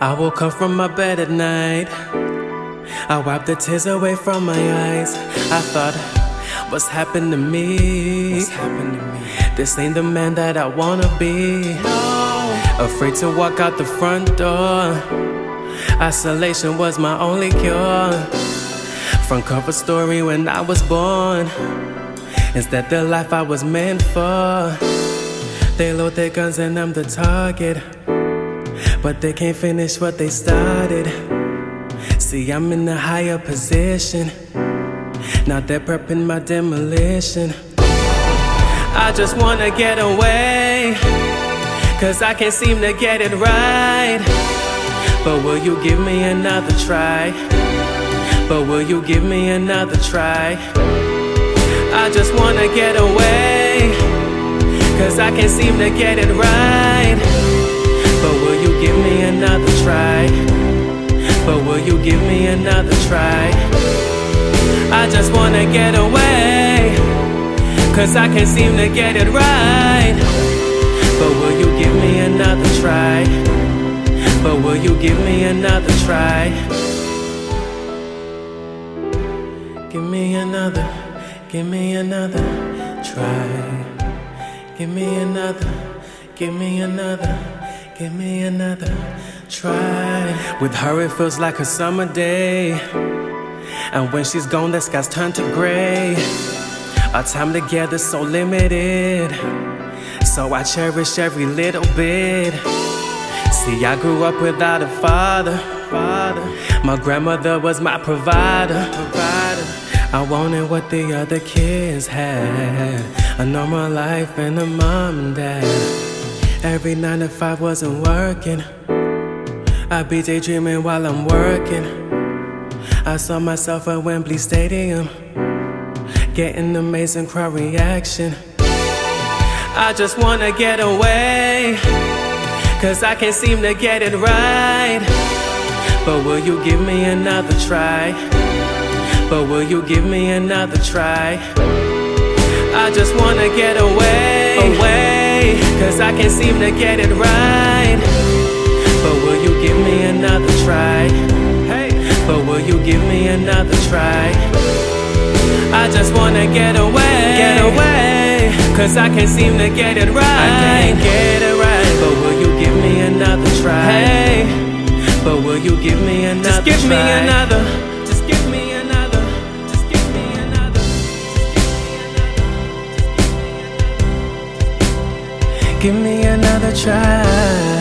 I woke up from my bed at night. I wiped the tears away from my eyes. I thought, what's happened to me? What's happened to me? This ain't the man that I wanna be. Afraid to walk out the front door. Isolation was my only cure. Front cover story when I was born. Is that the life I was meant for? They load their guns and I'm the target. But they can't finish what they started. See, I'm in a higher position. Now they're prepping my demolition. I just wanna get away. Cause I can't seem to get it right. But will you give me another try? But will you give me another try? I just wanna get away. Cause I can't seem to get it right. But will you give me another try? But will you give me another try? I just wanna get away. Cause I can't seem to get it right. But will you give me another try? But will you give me another try? Give me another, give me another try. Give me another, give me another, give me another try. With her, it feels like a summer day. And when she's gone, the skies turn to gray. Our time together so limited. So I cherish every little bit. See, I grew up without a father. Father, my grandmother was my provider. Provider. I wanted what the other kids had a normal life and a mom and dad. Every nine to five wasn't working. I be daydreaming while I'm working. I saw myself at Wembley Stadium, getting amazing crowd reaction. I just wanna get away, cause I can't seem to get it right. But will you give me another try? But will you give me another try? I just wanna get away, away, cause I can't seem to get it right. But will you give me another try? Hey, but will you give me another try? I just wanna get away, get away, cause I can't seem to get it right. I can't get it right. But will you give me another try? Hey. But will you give me another Just give try? me another. Give me another try.